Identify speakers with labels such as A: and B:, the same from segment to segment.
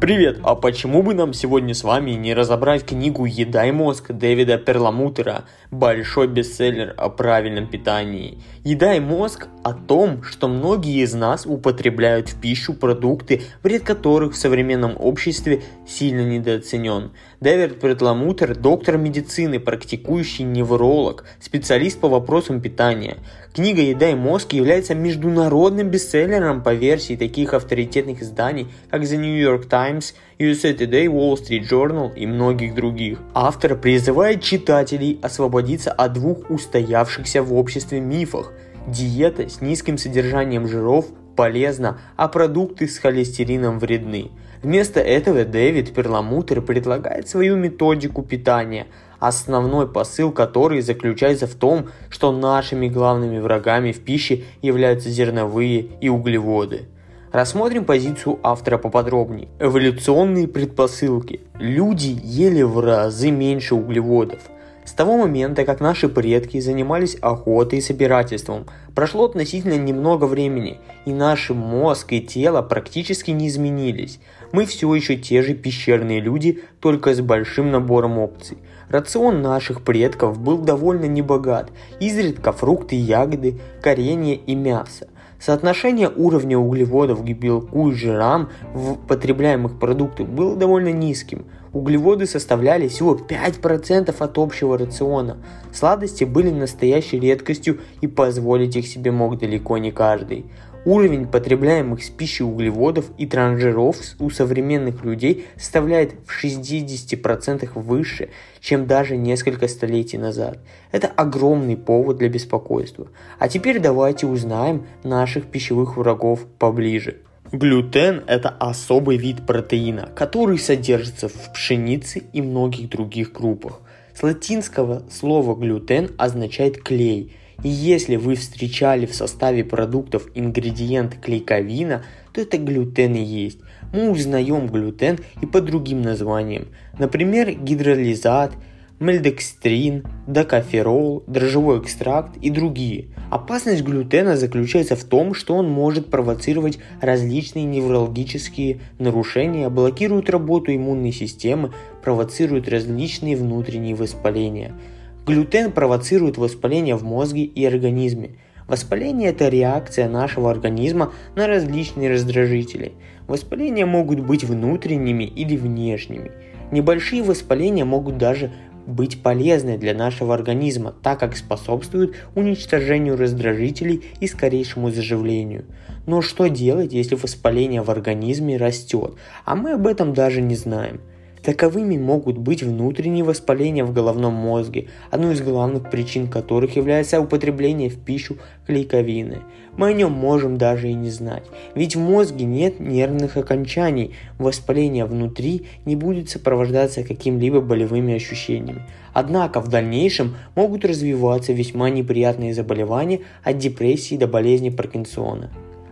A: Привет, а почему бы нам сегодня с вами не разобрать книгу «Еда и мозг» Дэвида Перламутера, большой бестселлер о правильном питании. «Еда и мозг» о том, что многие из нас употребляют в пищу продукты, вред которых в современном обществе сильно недооценен. Дэвид Перламутер – доктор медицины, практикующий невролог, специалист по вопросам питания. Книга «Еда и мозг» является международным бестселлером по версии таких авторитетных изданий, как The New York Times, USA Today, Wall Street Journal и многих других. Автор призывает читателей освободиться от двух устоявшихся в обществе мифах. Диета с низким содержанием жиров полезна, а продукты с холестерином вредны. Вместо этого Дэвид Перламутер предлагает свою методику питания – основной посыл которой заключается в том, что нашими главными врагами в пище являются зерновые и углеводы. Рассмотрим позицию автора поподробнее. Эволюционные предпосылки. Люди ели в разы меньше углеводов. С того момента, как наши предки занимались охотой и собирательством, прошло относительно немного времени, и наш мозг и тело практически не изменились. Мы все еще те же пещерные люди, только с большим набором опций. Рацион наших предков был довольно небогат, изредка фрукты ягоды, коренья и мясо. Соотношение уровня углеводов к белку и жирам в потребляемых продуктах было довольно низким. Углеводы составляли всего 5% от общего рациона. Сладости были настоящей редкостью и позволить их себе мог далеко не каждый. Уровень потребляемых с пищей углеводов и транжиров у современных людей составляет в 60% выше, чем даже несколько столетий назад. Это огромный повод для беспокойства. А теперь давайте узнаем наших пищевых врагов поближе. Глютен – это особый вид протеина, который содержится в пшенице и многих других группах. С латинского слово глютен означает клей – и если вы встречали в составе продуктов ингредиент клейковина, то это глютен и есть. Мы узнаем глютен и по другим названиям. Например, гидролизат, мельдекстрин, докаферол, дрожжевой экстракт и другие. Опасность глютена заключается в том, что он может провоцировать различные неврологические нарушения, блокирует работу иммунной системы, провоцирует различные внутренние воспаления – Глютен провоцирует воспаление в мозге и организме. Воспаление – это реакция нашего организма на различные раздражители. Воспаления могут быть внутренними или внешними. Небольшие воспаления могут даже быть полезны для нашего организма, так как способствуют уничтожению раздражителей и скорейшему заживлению. Но что делать, если воспаление в организме растет, а мы об этом даже не знаем? Таковыми могут быть внутренние воспаления в головном мозге, одной из главных причин которых является употребление в пищу клейковины. Мы о нем можем даже и не знать, ведь в мозге нет нервных окончаний, воспаление внутри не будет сопровождаться каким-либо болевыми ощущениями. Однако в дальнейшем могут развиваться весьма неприятные заболевания от депрессии до болезни Паркинсона.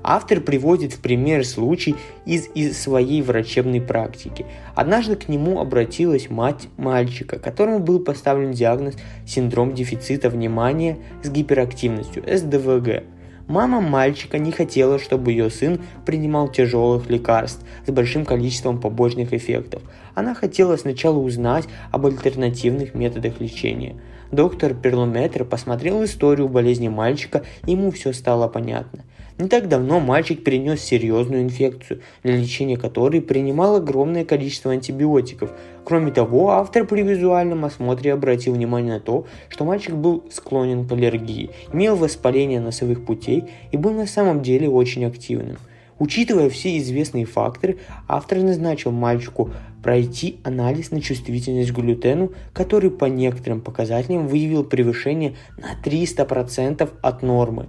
A: Автор приводит в пример случай из, из своей врачебной практики. Однажды к нему обратилась мать мальчика, которому был поставлен диагноз синдром дефицита внимания с гиперактивностью СДВГ. Мама мальчика не хотела, чтобы ее сын принимал тяжелых лекарств с большим количеством побочных эффектов. Она хотела сначала узнать об альтернативных методах лечения. Доктор Перлометр посмотрел историю болезни мальчика, и ему все стало понятно – не так давно мальчик перенес серьезную инфекцию, для лечения которой принимал огромное количество антибиотиков. Кроме того, автор при визуальном осмотре обратил внимание на то, что мальчик был склонен к аллергии, имел воспаление носовых путей и был на самом деле очень активным. Учитывая все известные факторы, автор назначил мальчику пройти анализ на чувствительность к глютену, который по некоторым показателям выявил превышение на 300% от нормы.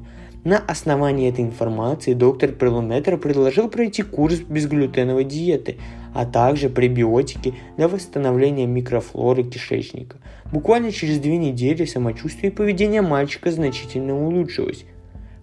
A: На основании этой информации доктор Прелометр предложил пройти курс безглютеновой диеты, а также пребиотики для восстановления микрофлоры кишечника. Буквально через две недели самочувствие и поведение мальчика значительно улучшилось.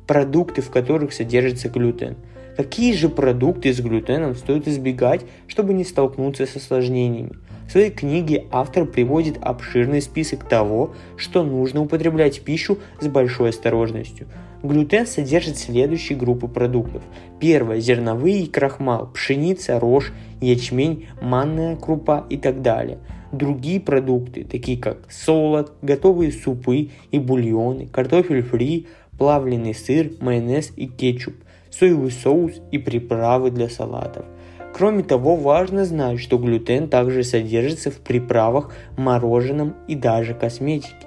A: Продукты, в которых содержится глютен. Какие же продукты с глютеном стоит избегать, чтобы не столкнуться с осложнениями? В своей книге автор приводит обширный список того, что нужно употреблять в пищу с большой осторожностью – Глютен содержит следующие группы продуктов. Первое – зерновые и крахмал, пшеница, рожь, ячмень, манная крупа и так далее. Другие продукты, такие как солод, готовые супы и бульоны, картофель фри, плавленый сыр, майонез и кетчуп, соевый соус и приправы для салатов. Кроме того, важно знать, что глютен также содержится в приправах, мороженом и даже косметике.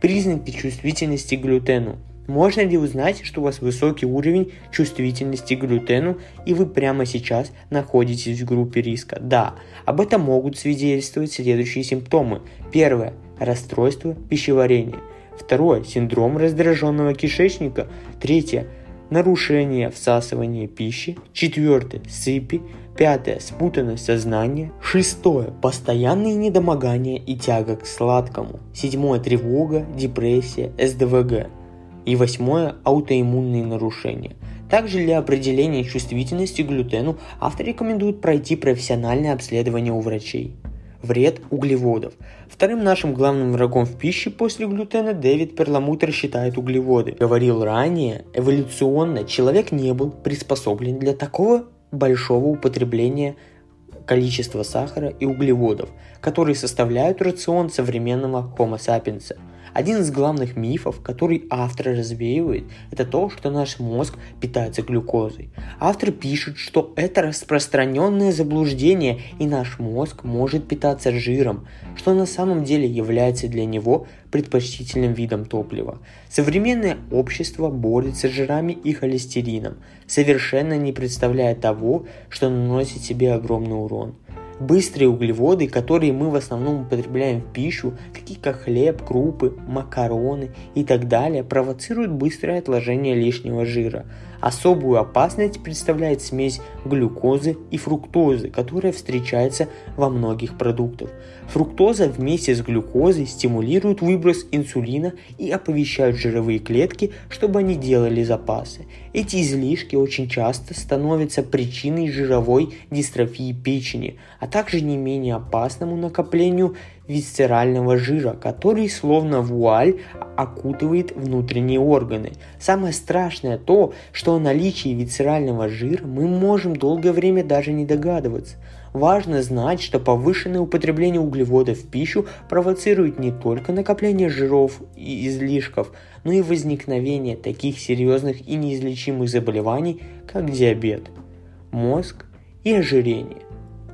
A: Признаки чувствительности к глютену. Можно ли узнать, что у вас высокий уровень чувствительности к глютену и вы прямо сейчас находитесь в группе риска? Да, об этом могут свидетельствовать следующие симптомы. Первое – расстройство пищеварения. Второе – синдром раздраженного кишечника. Третье – нарушение всасывания пищи. Четвертое – сыпи. Пятое – спутанность сознания. Шестое – постоянные недомогания и тяга к сладкому. Седьмое – тревога, депрессия, СДВГ. И восьмое – аутоиммунные нарушения. Также для определения чувствительности к глютену автор рекомендует пройти профессиональное обследование у врачей. Вред углеводов. Вторым нашим главным врагом в пище после глютена Дэвид Перламутер считает углеводы. Говорил ранее, эволюционно человек не был приспособлен для такого большого употребления количества сахара и углеводов, которые составляют рацион современного Homo sapiens – один из главных мифов, который автор развеивает, это то, что наш мозг питается глюкозой. Автор пишет, что это распространенное заблуждение, и наш мозг может питаться жиром, что на самом деле является для него предпочтительным видом топлива. Современное общество борется с жирами и холестерином, совершенно не представляя того, что наносит себе огромный урон – Быстрые углеводы, которые мы в основном употребляем в пищу, такие как хлеб, крупы, макароны и так далее, провоцируют быстрое отложение лишнего жира. Особую опасность представляет смесь глюкозы и фруктозы, которая встречается во многих продуктах. Фруктоза вместе с глюкозой стимулирует выброс инсулина и оповещают жировые клетки, чтобы они делали запасы. Эти излишки очень часто становятся причиной жировой дистрофии печени, а также не менее опасному накоплению висцерального жира, который словно вуаль окутывает внутренние органы. Самое страшное то, что о наличии висцерального жира мы можем долгое время даже не догадываться. Важно знать, что повышенное употребление углеводов в пищу провоцирует не только накопление жиров и излишков, но и возникновение таких серьезных и неизлечимых заболеваний, как диабет, мозг и ожирение.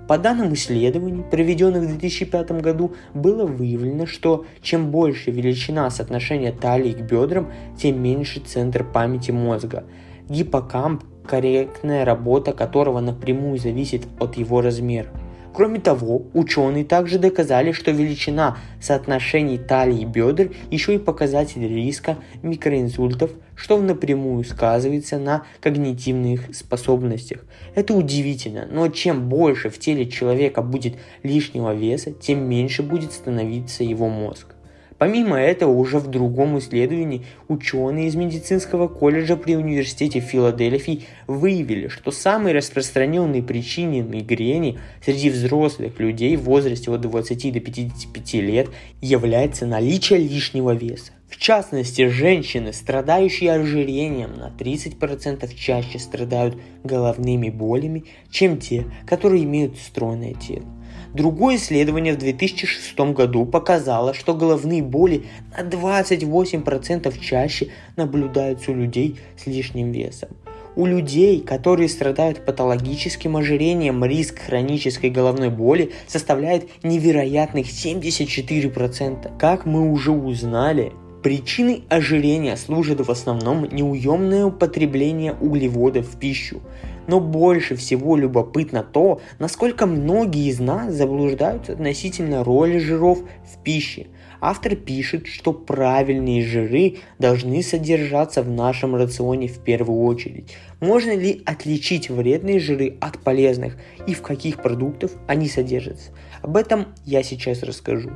A: По данным исследований, проведенных в 2005 году, было выявлено, что чем больше величина соотношения талии к бедрам, тем меньше центр памяти мозга. Гиппокамп, корректная работа которого напрямую зависит от его размера. Кроме того, ученые также доказали, что величина соотношений талии и бедер еще и показатель риска микроинсультов, что напрямую сказывается на когнитивных способностях. Это удивительно, но чем больше в теле человека будет лишнего веса, тем меньше будет становиться его мозг. Помимо этого, уже в другом исследовании ученые из медицинского колледжа при университете Филадельфии выявили, что самой распространенной причиной мигрени среди взрослых людей в возрасте от 20 до 55 лет является наличие лишнего веса. В частности, женщины, страдающие ожирением, на 30% чаще страдают головными болями, чем те, которые имеют стройное тело. Другое исследование в 2006 году показало, что головные боли на 28% чаще наблюдаются у людей с лишним весом. У людей, которые страдают патологическим ожирением, риск хронической головной боли составляет невероятных 74%. Как мы уже узнали, Причиной ожирения служит в основном неуемное употребление углеводов в пищу. Но больше всего любопытно то, насколько многие из нас заблуждаются относительно роли жиров в пище. Автор пишет, что правильные жиры должны содержаться в нашем рационе в первую очередь. Можно ли отличить вредные жиры от полезных и в каких продуктах они содержатся? Об этом я сейчас расскажу.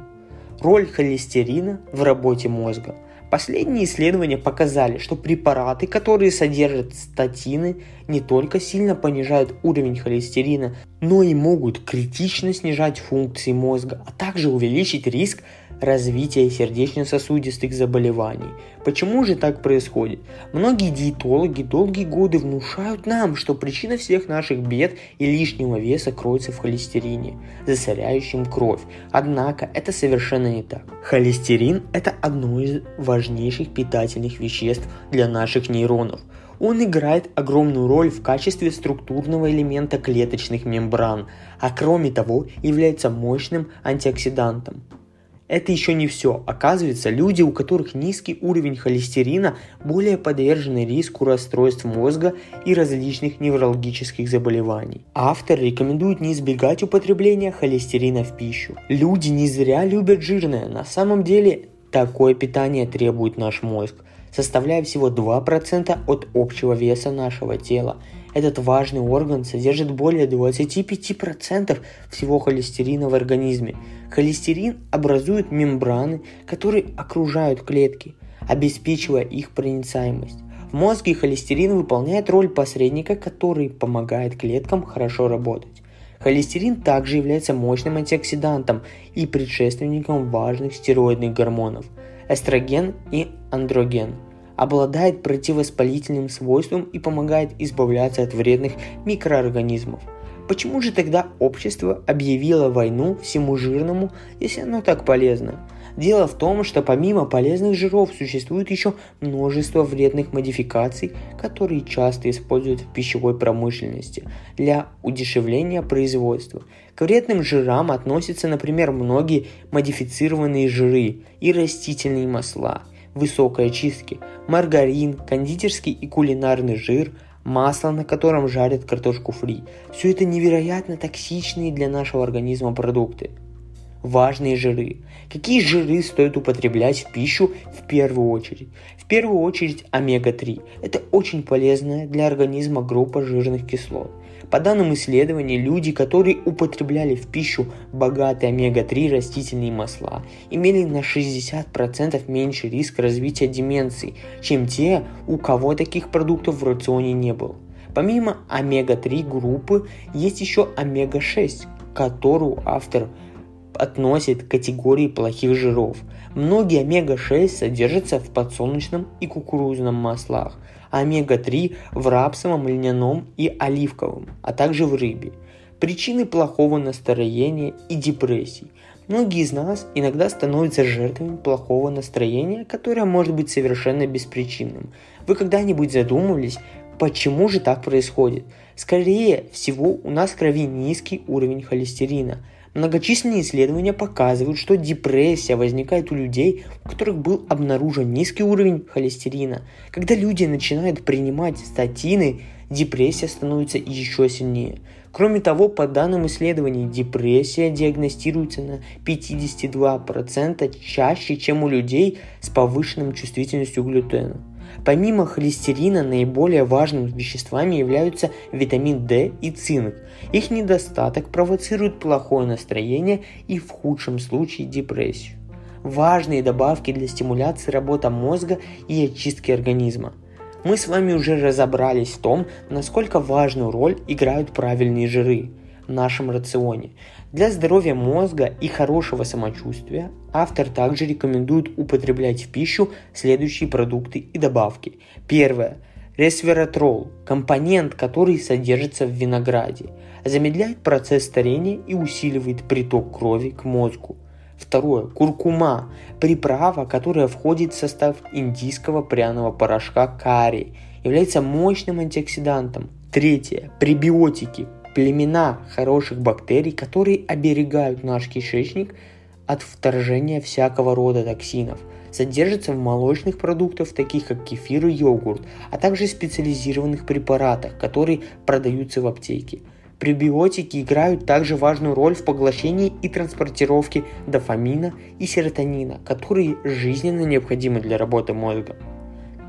A: Роль холестерина в работе мозга. Последние исследования показали, что препараты, которые содержат статины не только сильно понижают уровень холестерина, но и могут критично снижать функции мозга, а также увеличить риск развития сердечно-сосудистых заболеваний. Почему же так происходит? Многие диетологи долгие годы внушают нам, что причина всех наших бед и лишнего веса кроется в холестерине, засоряющем кровь. Однако это совершенно не так. Холестерин – это одно из важнейших питательных веществ для наших нейронов. Он играет огромную роль в качестве структурного элемента клеточных мембран, а кроме того является мощным антиоксидантом. Это еще не все. Оказывается, люди, у которых низкий уровень холестерина, более подвержены риску расстройств мозга и различных неврологических заболеваний. Автор рекомендует не избегать употребления холестерина в пищу. Люди не зря любят жирное. На самом деле, такое питание требует наш мозг, составляя всего 2% от общего веса нашего тела – этот важный орган содержит более 25% всего холестерина в организме. Холестерин образует мембраны, которые окружают клетки, обеспечивая их проницаемость. В мозге холестерин выполняет роль посредника, который помогает клеткам хорошо работать. Холестерин также является мощным антиоксидантом и предшественником важных стероидных гормонов – эстроген и андроген – обладает противовоспалительным свойством и помогает избавляться от вредных микроорганизмов. Почему же тогда общество объявило войну всему жирному, если оно так полезно? Дело в том, что помимо полезных жиров существует еще множество вредных модификаций, которые часто используют в пищевой промышленности для удешевления производства. К вредным жирам относятся, например, многие модифицированные жиры и растительные масла – высокой очистки, маргарин, кондитерский и кулинарный жир, масло, на котором жарят картошку фри. Все это невероятно токсичные для нашего организма продукты. Важные жиры. Какие жиры стоит употреблять в пищу в первую очередь? В первую очередь омега-3. Это очень полезная для организма группа жирных кислот. По данным исследований, люди, которые употребляли в пищу богатые омега-3 растительные масла, имели на 60% меньше риск развития деменции, чем те, у кого таких продуктов в рационе не было. Помимо омега-3 группы, есть еще омега-6, которую автор относит к категории плохих жиров. Многие омега-6 содержатся в подсолнечном и кукурузном маслах, омега-3 в рапсовом, льняном и оливковом, а также в рыбе. Причины плохого настроения и депрессии. Многие из нас иногда становятся жертвами плохого настроения, которое может быть совершенно беспричинным. Вы когда-нибудь задумывались, почему же так происходит? Скорее всего, у нас в крови низкий уровень холестерина – Многочисленные исследования показывают, что депрессия возникает у людей, у которых был обнаружен низкий уровень холестерина. Когда люди начинают принимать статины, депрессия становится еще сильнее. Кроме того, по данным исследований, депрессия диагностируется на 52% чаще, чем у людей с повышенной чувствительностью к глютену. Помимо холестерина, наиболее важными веществами являются витамин D и цинк. Их недостаток провоцирует плохое настроение и в худшем случае депрессию. Важные добавки для стимуляции работы мозга и очистки организма. Мы с вами уже разобрались в том, насколько важную роль играют правильные жиры в нашем рационе. Для здоровья мозга и хорошего самочувствия автор также рекомендует употреблять в пищу следующие продукты и добавки. Первое. Ресвератрол – компонент, который содержится в винограде, замедляет процесс старения и усиливает приток крови к мозгу. Второе. Куркума – приправа, которая входит в состав индийского пряного порошка карри, является мощным антиоксидантом. Третье. Пребиотики племена хороших бактерий, которые оберегают наш кишечник от вторжения всякого рода токсинов. Содержатся в молочных продуктах, таких как кефир и йогурт, а также специализированных препаратах, которые продаются в аптеке. Пребиотики играют также важную роль в поглощении и транспортировке дофамина и серотонина, которые жизненно необходимы для работы мозга.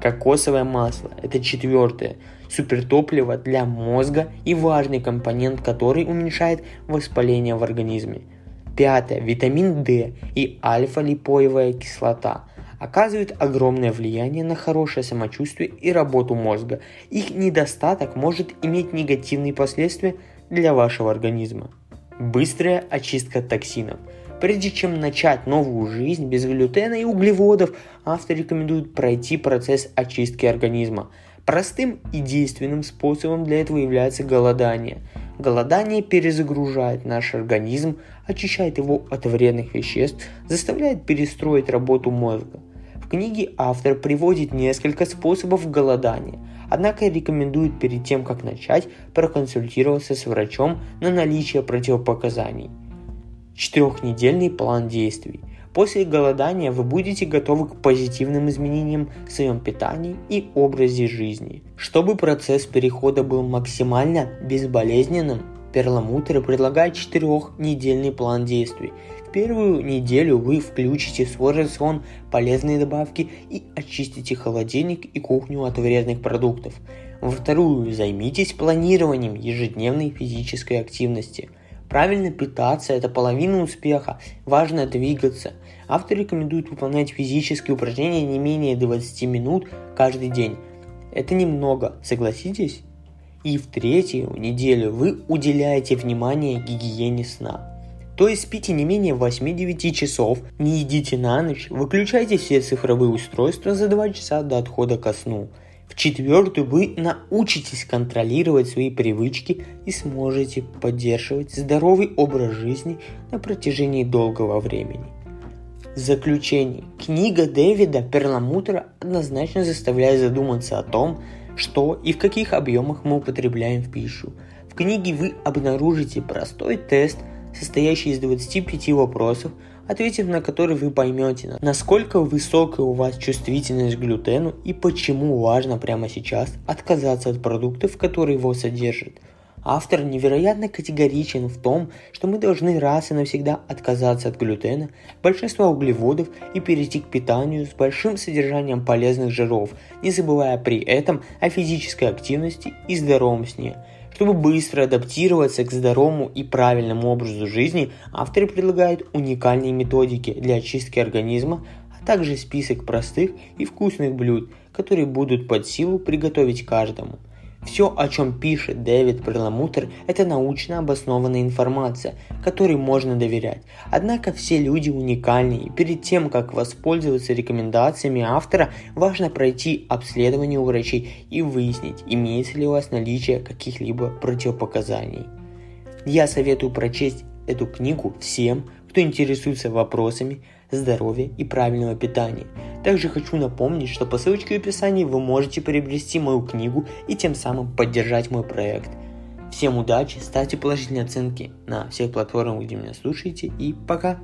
A: Кокосовое масло – это четвертое супертопливо для мозга и важный компонент, который уменьшает воспаление в организме. Пятое. Витамин D и альфа-липоевая кислота. оказывают огромное влияние на хорошее самочувствие и работу мозга. Их недостаток может иметь негативные последствия для вашего организма. Быстрая очистка токсинов. Прежде чем начать новую жизнь без глютена и углеводов, автор рекомендует пройти процесс очистки организма. Простым и действенным способом для этого является голодание. Голодание перезагружает наш организм, очищает его от вредных веществ, заставляет перестроить работу мозга. В книге автор приводит несколько способов голодания, однако рекомендует перед тем, как начать, проконсультироваться с врачом на наличие противопоказаний. Четырехнедельный план действий. После голодания вы будете готовы к позитивным изменениям в своем питании и образе жизни. Чтобы процесс перехода был максимально безболезненным, Перламутр предлагает четырехнедельный план действий. Первую неделю вы включите в свой рацион полезные добавки и очистите холодильник и кухню от вредных продуктов. Во вторую займитесь планированием ежедневной физической активности. Правильно питаться – это половина успеха. Важно двигаться. Автор рекомендует выполнять физические упражнения не менее 20 минут каждый день. Это немного, согласитесь? И в третью неделю вы уделяете внимание гигиене сна. То есть спите не менее 8-9 часов, не едите на ночь, выключайте все цифровые устройства за 2 часа до отхода ко сну. В четвертую вы научитесь контролировать свои привычки и сможете поддерживать здоровый образ жизни на протяжении долгого времени. Заключение. Книга Дэвида Перламутра однозначно заставляет задуматься о том, что и в каких объемах мы употребляем в пищу. В книге вы обнаружите простой тест, состоящий из 25 вопросов, ответив на которые вы поймете, насколько высокая у вас чувствительность к глютену и почему важно прямо сейчас отказаться от продуктов, которые его содержат – Автор невероятно категоричен в том, что мы должны раз и навсегда отказаться от глютена, большинства углеводов и перейти к питанию с большим содержанием полезных жиров, не забывая при этом о физической активности и здоровом сне. Чтобы быстро адаптироваться к здоровому и правильному образу жизни, авторы предлагают уникальные методики для очистки организма, а также список простых и вкусных блюд, которые будут под силу приготовить каждому – все, о чем пишет Дэвид Перламутр, это научно обоснованная информация, которой можно доверять. Однако все люди уникальны, и перед тем, как воспользоваться рекомендациями автора, важно пройти обследование у врачей и выяснить, имеется ли у вас наличие каких-либо противопоказаний. Я советую прочесть эту книгу всем, кто интересуется вопросами здоровья и правильного питания. Также хочу напомнить, что по ссылочке в описании вы можете приобрести мою книгу и тем самым поддержать мой проект. Всем удачи, ставьте положительные оценки на всех платформах, где меня слушаете, и пока!